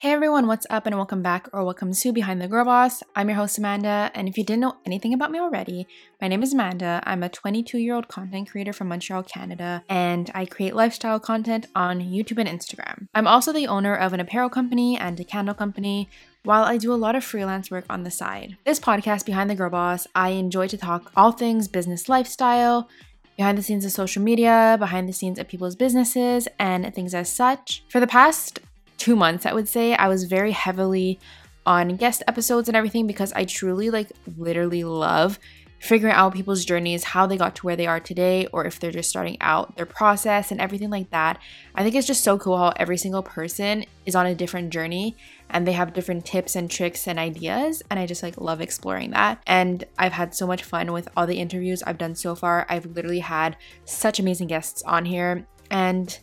Hey everyone, what's up, and welcome back or welcome to Behind the Girl Boss. I'm your host, Amanda, and if you didn't know anything about me already, my name is Amanda. I'm a 22 year old content creator from Montreal, Canada, and I create lifestyle content on YouTube and Instagram. I'm also the owner of an apparel company and a candle company, while I do a lot of freelance work on the side. This podcast, Behind the Girl Boss, I enjoy to talk all things business lifestyle, behind the scenes of social media, behind the scenes of people's businesses, and things as such. For the past two months, I would say, I was very heavily on guest episodes and everything because I truly, like, literally love figuring out people's journeys, how they got to where they are today, or if they're just starting out, their process and everything like that. I think it's just so cool how every single person is on a different journey and they have different tips and tricks and ideas. And I just like love exploring that. And I've had so much fun with all the interviews I've done so far. I've literally had such amazing guests on here. And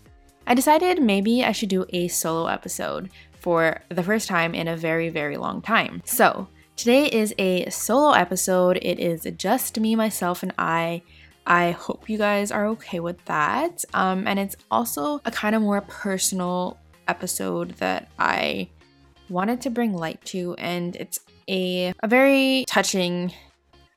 I decided maybe I should do a solo episode for the first time in a very, very long time. So, today is a solo episode. It is just me, myself, and I. I hope you guys are okay with that. Um, and it's also a kind of more personal episode that I wanted to bring light to, and it's a, a very touching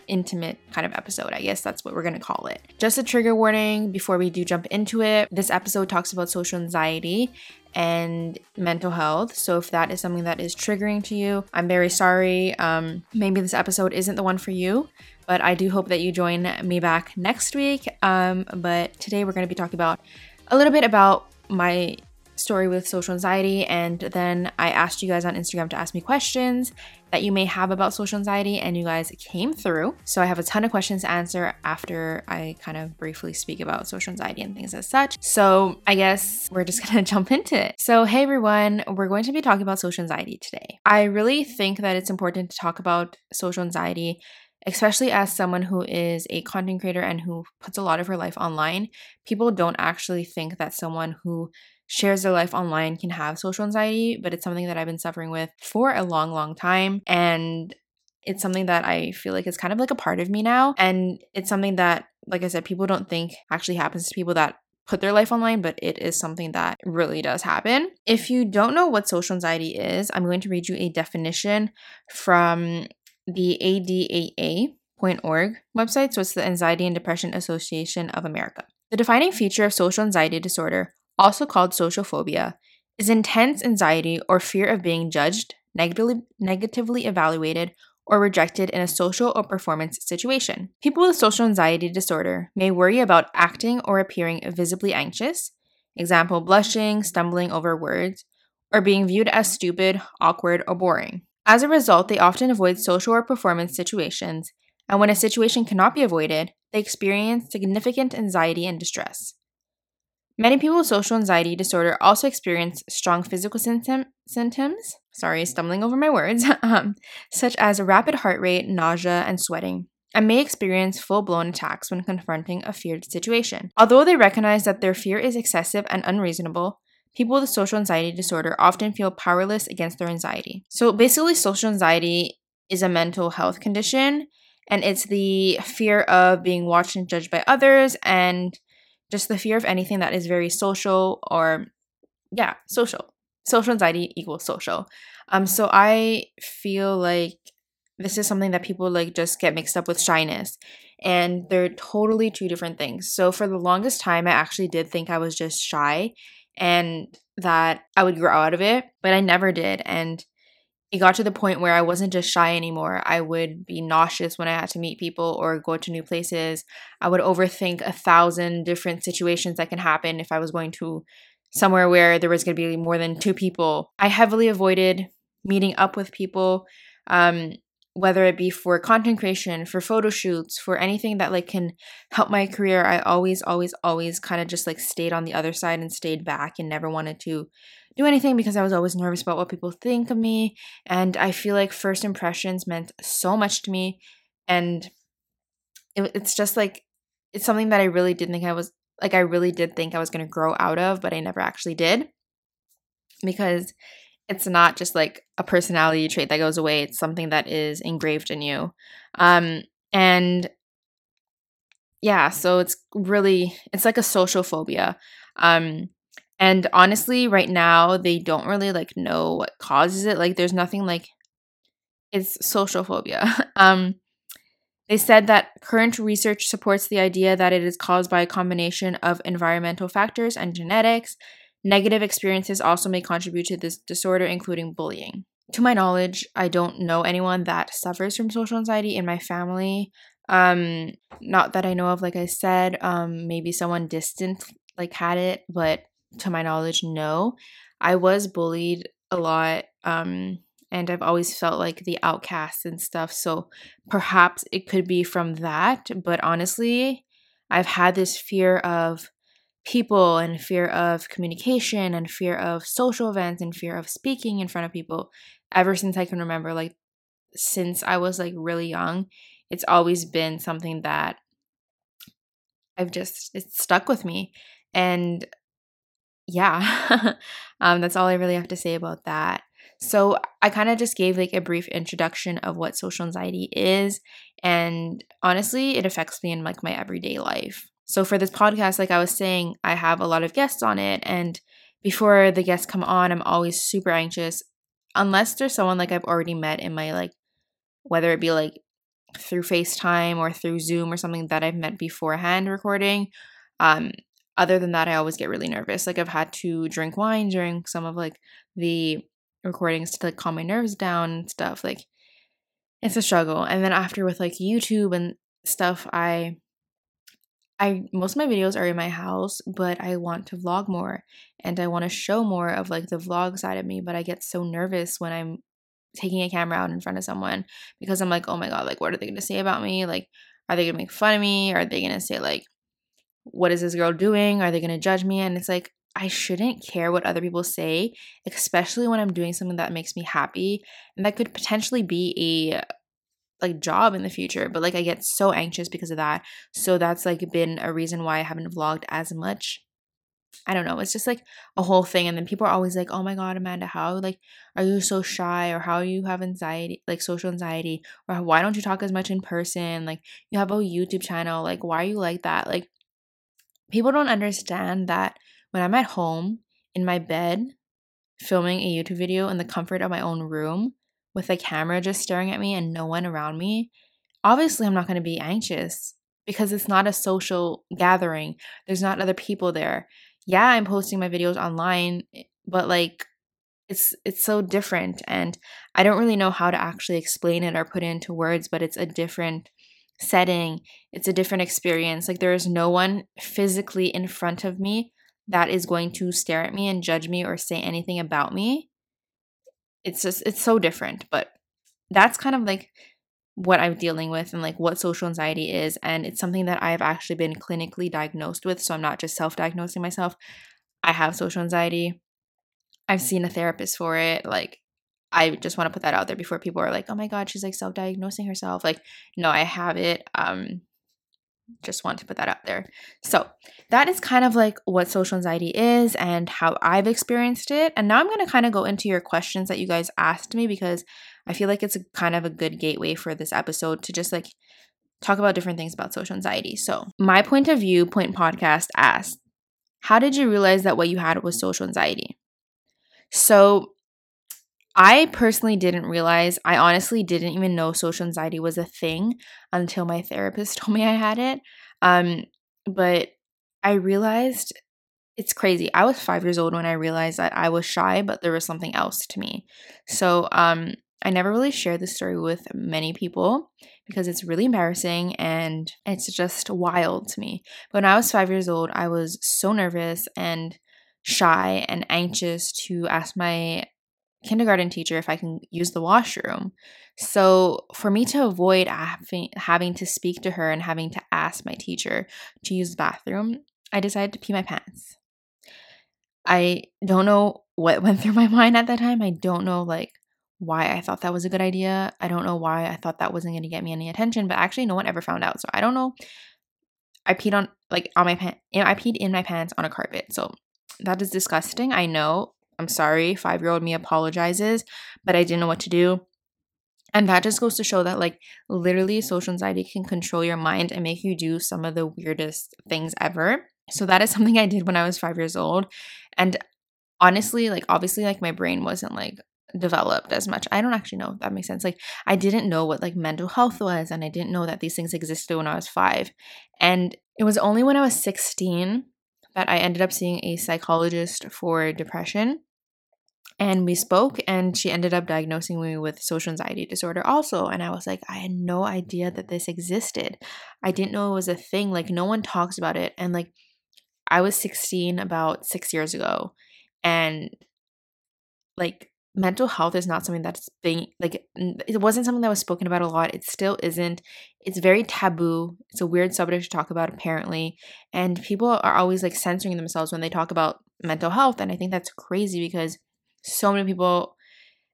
intimate kind of episode. I guess that's what we're to call it. Just a trigger warning before we do jump into it. This episode talks about social anxiety and mental health. So if that is something that is triggering to you, I'm very sorry. Um, maybe this episode isn't the one for you, but I do hope that you join me back next week. Um, but today we're to be talking about a little bit about my story with social anxiety. And then I asked you guys on Instagram to ask me questions that you may have about social anxiety, and you guys came through. So I have a ton of questions to answer after I kind of briefly speak about social anxiety and things as such. So I guess we're just gonna jump into it. So, hey everyone, we're going to be talking about social anxiety today. I really think that it's important to talk about social anxiety especially as someone who is a content creator and who puts a lot of her life online, people don't actually think that someone who shares their life online can have social anxiety, but it's something that I've been suffering with for a long, long time. And it's something that I feel like is kind of like a part of me now. And it's something that, like I said, people don't think actually happens to people that put their life online, but it is something that really does happen. If you don't know what social anxiety is, I'm going to read you a definition from the ADAA.org website. So it's the Anxiety and Depression Association of America. The defining feature of social anxiety disorder also called social phobia, is intense anxiety or fear of being judged, negatively, negatively evaluated, or rejected in a social or performance situation. People with social anxiety disorder may worry about acting or appearing visibly anxious, example, blushing, stumbling over words, or being viewed as stupid, awkward, or boring. As a result, they often avoid social or performance situations, and when a situation cannot be avoided, they experience significant anxiety and distress. Many people with social anxiety disorder also experience strong physical symptom, symptoms, sorry, stumbling over my words, um, such as rapid heart rate, nausea, and sweating, and may experience full blown attacks when confronting a feared situation. Although they recognize that their fear is excessive and unreasonable, people with social anxiety disorder often feel powerless against their anxiety. So basically, social anxiety is a mental health condition, and it's the fear of being watched and judged by others and just the fear of anything that is very social or yeah social. Social anxiety equals social. Um so i feel like this is something that people like just get mixed up with shyness and they're totally two different things. So for the longest time i actually did think i was just shy and that i would grow out of it but i never did. And it got to the point where I wasn't just shy anymore. I would be nauseous when I had to meet people or go to new places. I would overthink a thousand different situations that can happen if I was going to somewhere where there was going to be more than two people. I heavily avoided meeting up with people, um, whether it be for content creation, for photo shoots, for anything that like can help my career. I always, always, always kind of just like stayed on the other side and stayed back and never wanted to do anything because I was always nervous about what people think of me. And I feel like first impressions meant so much to me. And it, it's just like, it's something that I really didn't think I was, like, I really did think I was going to grow out of, but I never actually did. Because it's not just like a personality trait that goes away, it's something that is engraved in you. Um, and yeah, so it's really, it's like a social phobia. Um, And honestly, right now, they don't really like know what causes it. Like, there's nothing like it's social phobia. um, they said that current research supports the idea that it is caused by a combination of environmental factors and genetics. Negative experiences also may contribute to this disorder, including bullying. To my knowledge, I don't know anyone that suffers from social anxiety in my family. Um, not that I know of, like I said, um, maybe someone distant like had it, but to my knowledge, no. I was bullied a lot. Um, and I've always felt like the outcast and stuff. So perhaps it could be from that. But honestly, I've had this fear of people and fear of communication and fear of social events and fear of speaking in front of people ever since I can remember. Like, since I was like really young, it's always been something that I've just, it's stuck with me. And yeah, um, that's all I really have to say about that. So I kind of just gave like a brief introduction of what social anxiety is and honestly it affects me in like my everyday life. So for this podcast like I was saying I have a lot of guests on it and before the guests come on I'm always super anxious unless there's someone like I've already met in my like whether it be like through FaceTime or through Zoom or something that I've met beforehand recording um other than that I always get really nervous. Like I've had to drink wine during some of like the recordings to like calm my nerves down and stuff. Like it's a struggle. And then after with like YouTube and stuff, I I most of my videos are in my house, but I want to vlog more and I want to show more of like the vlog side of me, but I get so nervous when I'm taking a camera out in front of someone because I'm like, "Oh my god, like what are they going to say about me? Like are they going to make fun of me? Are they going to say like what is this girl doing? Are they going to judge me?" And it's like I shouldn't care what other people say, especially when I'm doing something that makes me happy and that could potentially be a like job in the future, but like I get so anxious because of that. So that's like been a reason why I haven't vlogged as much. I don't know. It's just like a whole thing. And then people are always like, oh my God, Amanda, how like are you so shy? Or how you have anxiety, like social anxiety? Or why don't you talk as much in person? Like you have a YouTube channel. Like, why are you like that? Like people don't understand that when I'm at home in my bed filming a YouTube video in the comfort of my own room with a camera just staring at me and no one around me, obviously I'm not going to be anxious because it's not a social gathering. There's not other people there. Yeah, I'm posting my videos online, eh, but like it's it's so different and I don't really know how to actually explain it or put it into words, but it's a different setting. It's a different experience. Like there is no one physically in front of me that is going to stare at me and judge me or say anything about me. It's just, it's so different. But that's kind of like what I'm dealing with and like what social anxiety is. And it's something that I've actually been clinically diagnosed with. So I'm not just self diagnosing myself. I have social anxiety. I've seen a therapist for it. Like, I just want to put that out there before people are like, oh my God, she's like self diagnosing herself. Like, no, I have it. Um, just want to put that out there. So, that is kind of like what social anxiety is and how I've experienced it. And now I'm going to kind of go into your questions that you guys asked me because I feel like it's a kind of a good gateway for this episode to just like talk about different things about social anxiety. So, my point of view, Point Podcast asked, How did you realize that what you had was social anxiety? So, I personally didn't realize, I honestly didn't even know social anxiety was a thing until my therapist told me I had it. Um, but I realized it's crazy. I was five years old when I realized that I was shy, but there was something else to me. So um, I never really shared this story with many people because it's really embarrassing and it's just wild to me. But when I was five years old, I was so nervous and shy and anxious to ask my kindergarten teacher if I can use the washroom. So, for me to avoid having, having to speak to her and having to ask my teacher to use the bathroom, I decided to pee my pants. I don't know what went through my mind at that time. I don't know like why I thought that was a good idea. I don't know why I thought that wasn't going to get me any attention, but actually no one ever found out. So I don't know. I peed on like on my pants. I peed in my pants on a carpet. So that is disgusting. I know. I'm sorry, five year old me apologizes, but I didn't know what to do. And that just goes to show that, like, literally, social anxiety can control your mind and make you do some of the weirdest things ever. So that is something I did when I was five years old. And honestly, like, obviously, like, my brain wasn't like developed as much. I don't actually know if that makes sense. Like, I didn't know what like mental health was, and I didn't know that these things existed when I was five. And it was only when I was 16 that I ended up seeing a psychologist for depression. And we spoke, and she ended up diagnosing me with social anxiety disorder also. And I was like, I had no idea that this existed. I didn't know it was a thing. Like, no one talks about it. And like, I was 16 about six years ago. And like, mental health is not something that's being like it wasn't something that was spoken about a lot it still isn't it's very taboo it's a weird subject to talk about apparently and people are always like censoring themselves when they talk about mental health and i think that's crazy because so many people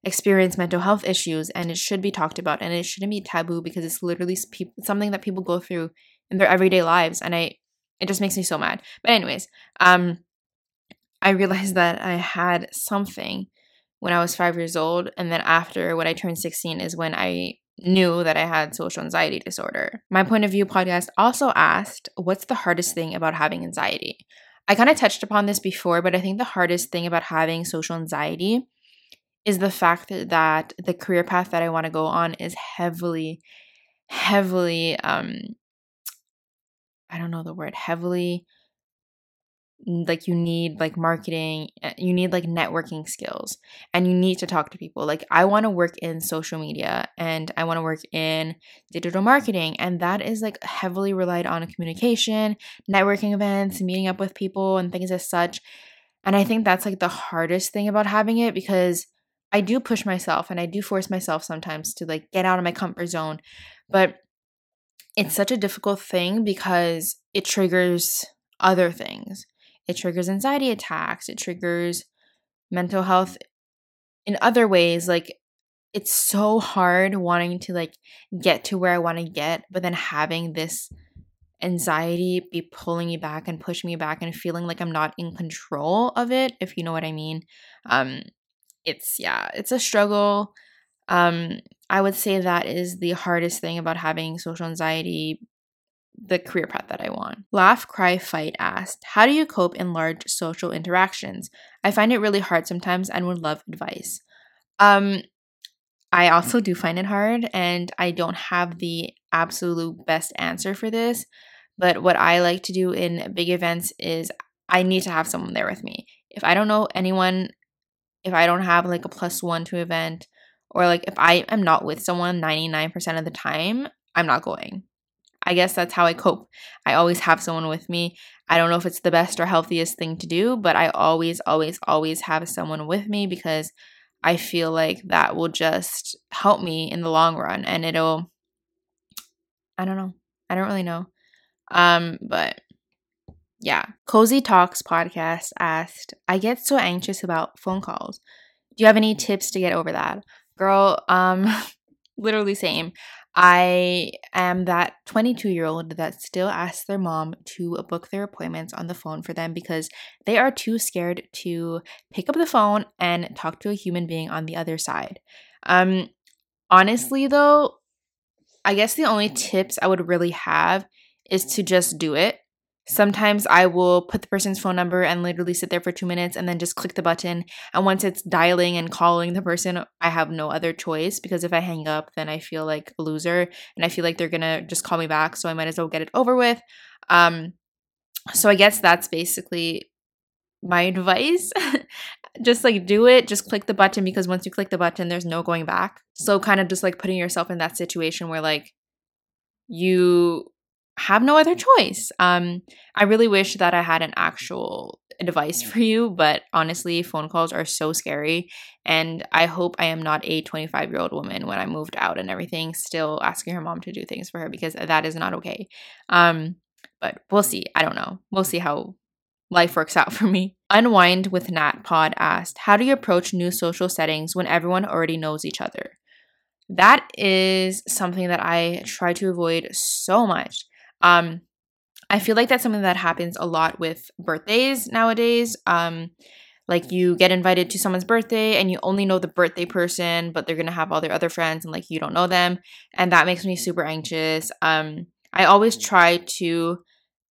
experience mental health issues and it should be talked about and it shouldn't be taboo because it's literally something that people go through in their everyday lives and i it just makes me so mad but anyways um i realized that i had something when I was five years old. And then after when I turned 16 is when I knew that I had social anxiety disorder. My Point of View podcast also asked, What's the hardest thing about having anxiety? I kind of touched upon this before, but I think the hardest thing about having social anxiety is the fact that the career path that I want to go on is heavily, heavily, um, I don't know the word, heavily like you need like marketing eh, you need like networking skills and you need to talk to people. Like i want to work in social media and i want to work in digital marketing and that is like heavily relied on communication networking events meeting up with people and things as such and i think that's like the hardest thing about having it because i do push myself and i do force myself sometimes to like get out of my comfort zone but it's such a difficult thing because it triggers other things it triggers anxiety attacks, it triggers mental health in other ways like it's so hard wanting to like get to where I want to get, but then having this anxiety be pulling me back and pushing me back and feeling like I'm not in control of it, if you know what I mean. Um it's yeah, it's a struggle. Um I would say that is the hardest thing about having social anxiety the career path that I want. Laugh, Cry, Fight asked, How do you cope in large social interactions? I find it really hard sometimes and would love advice. Um, I also do find it hard, and I don't have the absolute best answer for this. But what I like to do in big events is I need to have someone there with me. If I don't know anyone, if I don't have like a plus one to event, or like if I am not with someone 99% of the time, I'm not going. I guess that's how I cope. I always have someone with me. I don't know if it's the best or healthiest thing to do, but I always, always, always have someone with me because I feel like that will just help me in the long run and it'll, I don't know. I don't really know. Um, but yeah. Cozy Talks podcast asked, I get so anxious about phone calls. Do you have any tips to get over that? Girl, um, literally same. I am that 22 year old that still asks their mom to book their appointments on the phone for them because they are too scared to pick up the phone and talk to a human being on the other side. Um, honestly, though, I guess the only tips I would really have is to just do it Sometimes I will put the person's phone number and literally sit there for two minutes and then just click the button. And once it's dialing and calling the person, I have no other choice because if I hang up, then I feel like a loser and I feel like they're gonna just call me back. So I might as well get it over with. Um, so I guess that's basically my advice. just like do it, just click the button because once you click the button, there's no going back. So kind of just like putting yourself in that situation where like you have no other choice. Um, I really wish that I had an actual advice for you, but honestly, phone calls are so scary. And I hope I am not a 25 year old woman when I moved out and everything, still asking her mom to do things for her because that is not okay. Um, but we'll see. I don't know. We'll see how life works out for me. Unwind with Nat Pod asked, How do you approach new social settings when everyone already knows each other? That is something that I try to avoid so much. Um, I feel like that's something that happens a lot with birthdays nowadays. Um, like you get invited to someone's birthday and you only know the birthday person, but they're gonna have all their other friends and like you don't know them, and that makes me super anxious. Um, I always try to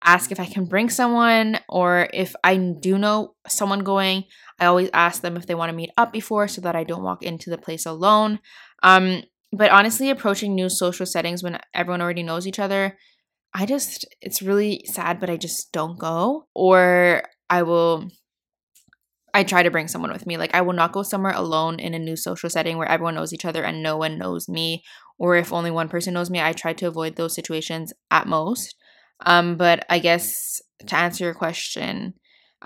ask if I can bring someone, or if I do know someone going, I always ask them if they want to meet up before so that I don't walk into the place alone. Um, but honestly, approaching new social settings when everyone already knows each other, I just, it's really sad, but I just don't go. Or I will I try to bring someone with me. Like I will not go somewhere alone in a new social setting where everyone knows each other and no one knows me, or if only one person knows me. I try to avoid those situations at most. Um, but I guess to answer your question,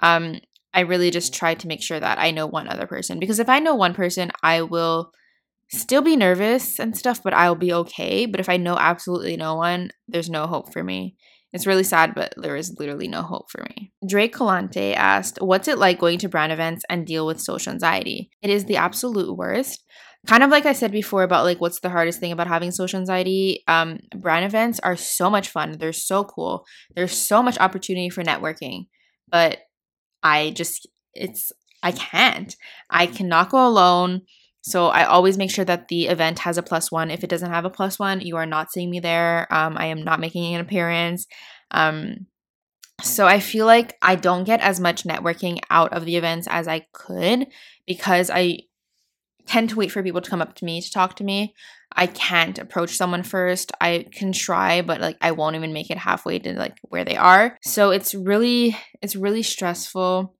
um, I really just try to make sure that I know one other person because if I know one person, I will still be nervous and stuff, but I'll be okay. But if I know absolutely no one, there's no hope for me. It's really sad, but there is literally no hope for me. Drake Colante asked, What's it like going to brand events and deal with social anxiety? It is the absolute worst. Kind of like I said before about like what's the hardest thing about having social anxiety. Um, brand events are so much fun. They're so cool. There's so much opportunity for networking. But I just it's I can't. I cannot go alone. So I always make sure that the event has a plus one. If it doesn't have a plus one, you are not seeing me there. Um, I am not making an appearance. Um, so I feel like I don't get as much networking out of the events as I could because I tend to wait for people to come up to me to talk to me. I can't approach someone first. I can try, but like I won't even make it halfway to like where they are. So it's really it's really stressful.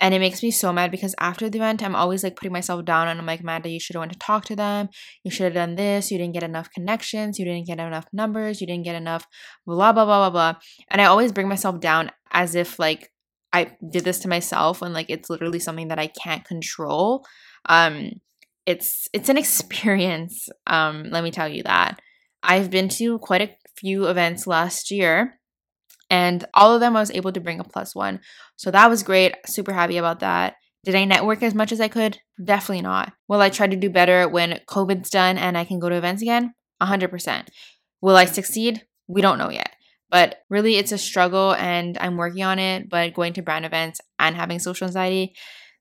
And it makes me so mad because after the event, I'm always like putting myself down and I'm like, Amanda, you should have went to talk to them. You should have done this. You didn't get enough connections. You didn't get enough numbers. You didn't get enough blah, blah, blah, blah, blah. And I always bring myself down as if like I did this to myself when like it's literally something that I can't control. Um, it's it's an experience. Um, let me tell you that. I've been to quite a few events last year and all of them I was able to bring a plus one. So that was great. Super happy about that. Did I network as much as I could? Definitely not. Will I try to do better when COVID's done and I can go to events again? 100%. Will I succeed? We don't know yet. But really, it's a struggle and I'm working on it. But going to brand events and having social anxiety,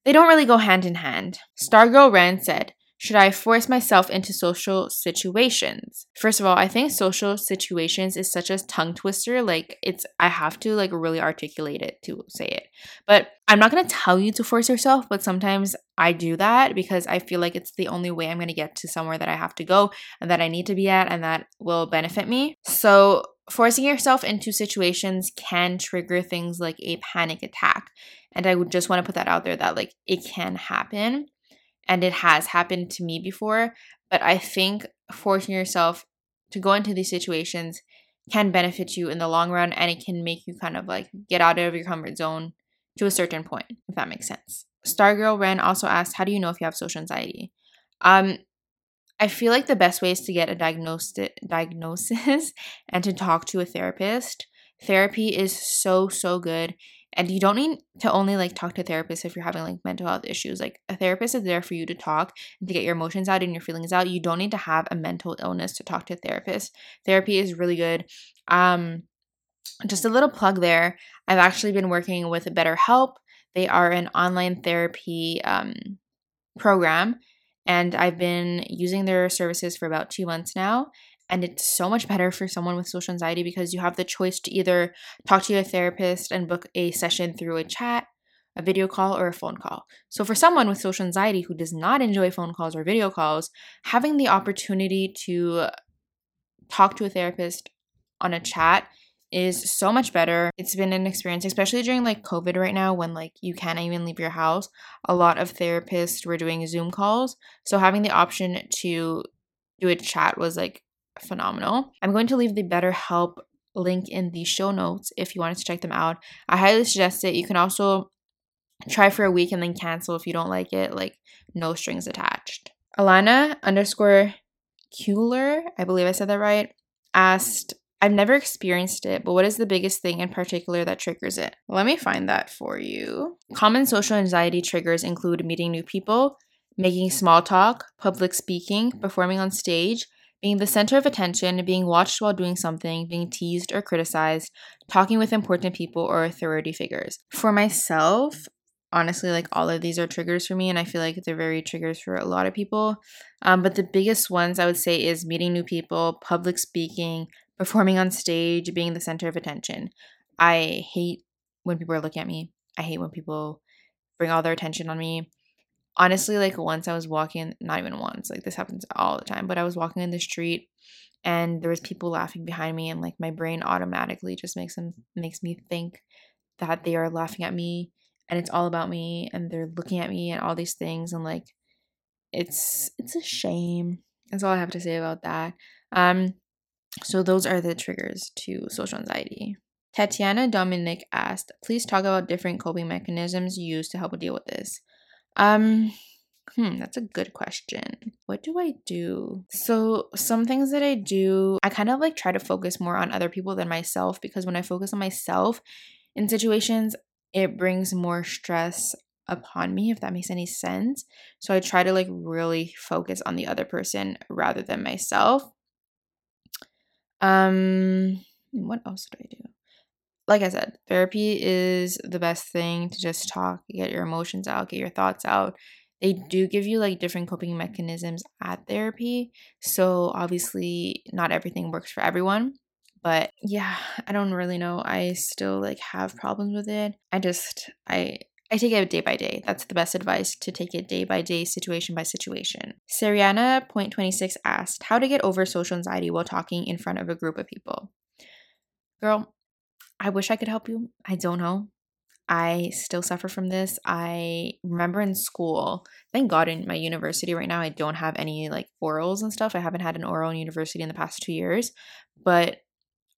they don't really go hand in hand. Stargirl Ren said, should I force myself into social situations? First of all, I think social situations is such a tongue twister. Like, it's, I have to like really articulate it to say it. But I'm not to tell you to force yourself, but sometimes I do that because I feel like it's the only way I'm to get to somewhere that I have to go and that I need to be at and that will benefit me. So, forcing yourself into situations can trigger things like a panic attack. And I would just want to put that out there that like it can happen and it has happened to me before but i think forcing yourself to go into these situations can benefit you in the long run and it can make you kind of like get out of your comfort zone to a certain point if that makes sense. Stargirl ren also asked how do you know if you have social anxiety? Um i feel like the best way is to get a diagnostic diagnosis and to talk to a therapist therapy is so so good and you don't need to only like talk to a therapist if you're having like mental health issues. Like a therapist is there for you to talk and to get your emotions out and your feelings out. You don't need to have a mental illness to talk to a therapist. Therapy is really good. Um just a little plug there. I've actually been working with BetterHelp. They are an online therapy um, program, and I've been using their services for about two months now. And it's so much better for someone with social anxiety because you have the choice to either talk to a therapist and book a session through a chat, a video call, or a phone call. So, for someone with social anxiety who does not enjoy phone calls or video calls, having the opportunity to talk to a therapist on a chat is so much better. It's been an experience, especially during like COVID right now when like you can't even leave your house. A lot of therapists were doing Zoom calls. So having the option to do a chat was like phenomenal. I'm going to leave the BetterHelp link in the show notes if you wanted to check them out. I highly suggest it. You can also try for a week and then cancel if you don't like it, like no strings attached. Alana underscore Kueller, I believe I said that right, asked, I've never experienced it, but what is the biggest thing in particular that triggers it? Let me find that for you. Common social anxiety triggers include meeting new people, making small talk, public speaking, performing on stage, being the center of attention, being watched while doing something, being teased or criticized, talking with important people or authority figures. For myself, honestly, like all of these are triggers for me, and I feel like they're very triggers for a lot of people. Um, but the biggest ones I would say is meeting new people, public speaking, performing on stage, being the center of attention. I hate when people are looking at me. I hate when people bring all their attention on me. Honestly, like once I was walking, not even once, like this happens all the time, but I was walking in the street and there was people laughing behind me and like my brain automatically just makes them makes me think that they are laughing at me and it's all about me and they're looking at me and all these things and like it's it's a shame. That's all I have to say about that. Um so those are the triggers to social anxiety. Tatiana Dominic asked, please talk about different coping mechanisms you use to help deal with this. Um, hmm, that's a good question. What do I do? So, some things that I do, I kind of like try to focus more on other people than myself because when I focus on myself in situations, it brings more stress upon me, if that makes any sense. So, I try to like really focus on the other person rather than myself. Um, what else do I do? Like I said, therapy is the best thing to just talk, get your emotions out, get your thoughts out. They do give you like different coping mechanisms at therapy. So obviously, not everything works for everyone. But yeah, I don't really know. I still like have problems with it. I just I I take it day by day. That's the best advice to take it day by day, situation by situation. Seriana point twenty six asked how to get over social anxiety while talking in front of a group of people. Girl, I wish I could help you. I don't know. I still suffer from this. I remember in school, thank God in my university right now, I don't have any like orals and stuff. I haven't had an oral in university in the past two years. But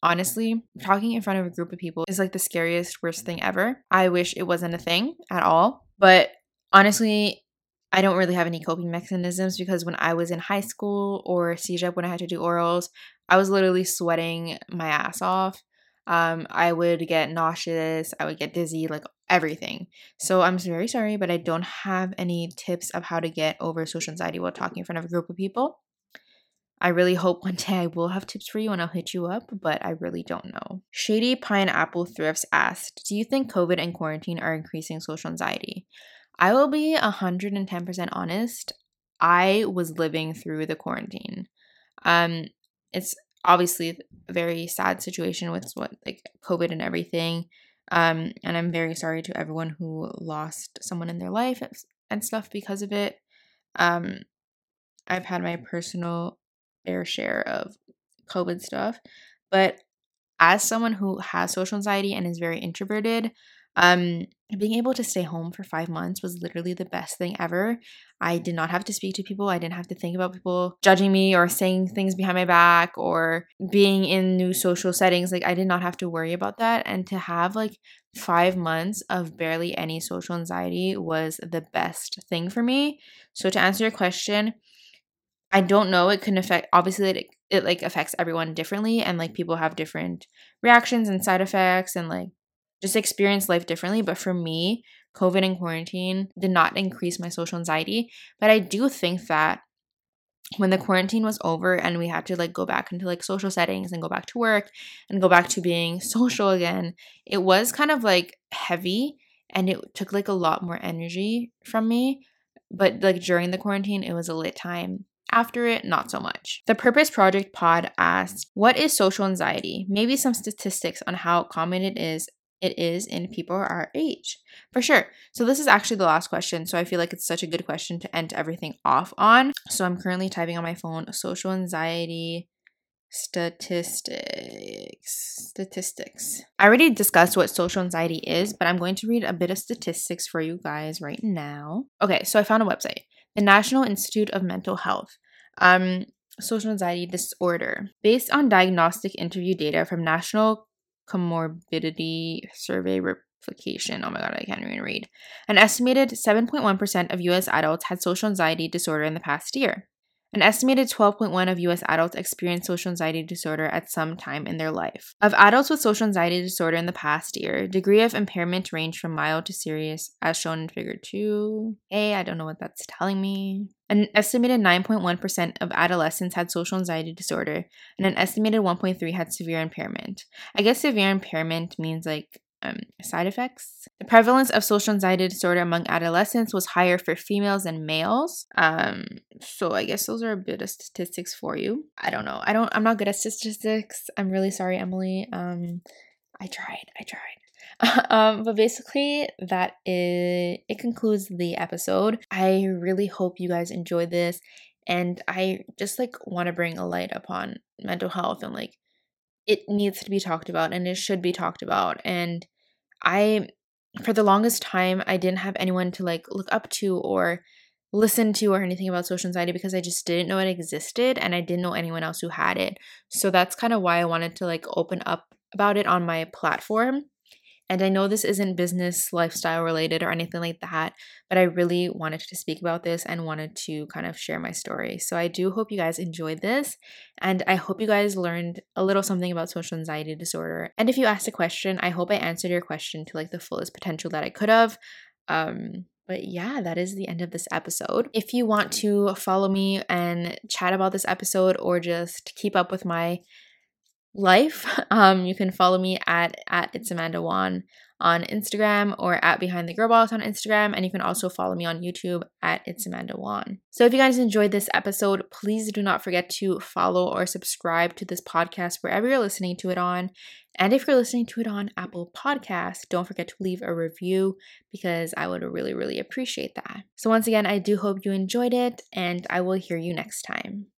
honestly, talking in front of a group of people is like the scariest, worst thing ever. I wish it wasn't a thing at all. But honestly, I don't really have any coping mechanisms because when I was in high school or CEGEP when I had to do orals, I was literally sweating my ass off um, I would get nauseous, I would get dizzy, like everything. So I'm very sorry, but I don't have any tips of how to get over social anxiety while talking in front of a group of people. I really hope one day I will have tips for you and I'll hit you up, but I really don't know. Shady Pineapple Thrifts asked Do you think COVID and quarantine are increasing social anxiety? I will be 110% honest. I was living through the quarantine. Um, it's obviously a very sad situation with what like COVID and everything. Um, and I'm very sorry to everyone who lost someone in their life and stuff because of it. Um, I've had my personal fair share of COVID stuff, but as someone who has social anxiety and is very introverted, um, being able to stay home for five months was literally the best thing ever. I did not have to speak to people. I didn't have to think about people judging me or saying things behind my back or being in new social settings. Like, I did not have to worry about that. And to have like five months of barely any social anxiety was the best thing for me. So, to answer your question, I don't know. It can affect, obviously, it, it like affects everyone differently. And like people have different reactions and side effects and like just experience life differently. But for me, COVID and quarantine did not increase my social anxiety. But I do think that when the quarantine was over and we had to like go back into like social settings and go back to work and go back to being social again, it was kind of like heavy and it took like a lot more energy from me. But like during the quarantine, it was a lit time. After it, not so much. The Purpose Project Pod asked, What is social anxiety? Maybe some statistics on how common it is it is in people our age. For sure. So this is actually the last question. So I feel like it's such a good question to end everything off on. So I'm currently typing on my phone social anxiety statistics. Statistics. I already discussed what social anxiety is, but I'm going to read a bit of statistics for you guys right now. Okay, so I found a website, the National Institute of Mental Health. Um, social anxiety disorder. Based on diagnostic interview data from National comorbidity survey replication. Oh my god, I can't even read. An estimated 7.1% of US adults had social anxiety disorder in the past year. An estimated 12.1 of US adults experienced social anxiety disorder at some time in their life. Of adults with social anxiety disorder in the past year, degree of impairment ranged from mild to serious, as shown in figure 2. A, I don't know what that's telling me. An estimated 9.1% of adolescents had social anxiety disorder, and an estimated 1.3 had severe impairment. I guess severe impairment means like um, side effects. The prevalence of social anxiety disorder among adolescents was higher for females than males. Um, so I guess those are a bit of statistics for you. I don't know. I don't. I'm not good at statistics. I'm really sorry, Emily. Um, I tried. I tried. um, but basically, that is it concludes the episode. I really hope you guys enjoyed this, and I just like want to bring a light upon mental health and like it needs to be talked about and it should be talked about. And I, for the longest time, I didn't have anyone to like look up to or listen to or anything about social anxiety because I just didn't know it existed and I didn't know anyone else who had it. So that's kind of why I wanted to like open up about it on my platform. And I know this isn't business lifestyle related or anything like that, but I really wanted to speak about this and wanted to kind of share my story. So I do hope you guys enjoyed this. And I hope you guys learned a little something about social anxiety disorder. And if you asked a question, I hope I answered your question to like the fullest potential that I could have. Um, but yeah, that is the end of this episode. If you want to follow me and chat about this episode or just keep up with my life, um, you can follow me at at it's Amanda Wan on Instagram or at Behind the Girl Boss on Instagram. And you can also follow me on YouTube at It's Amanda Wan. So if you guys enjoyed this episode, please do not forget to follow or subscribe to this podcast wherever you're listening to it on. And if you're listening to it on Apple Podcasts, don't forget to leave a review because I would really, really appreciate that. So once again, I do hope you enjoyed it and I will hear you next time.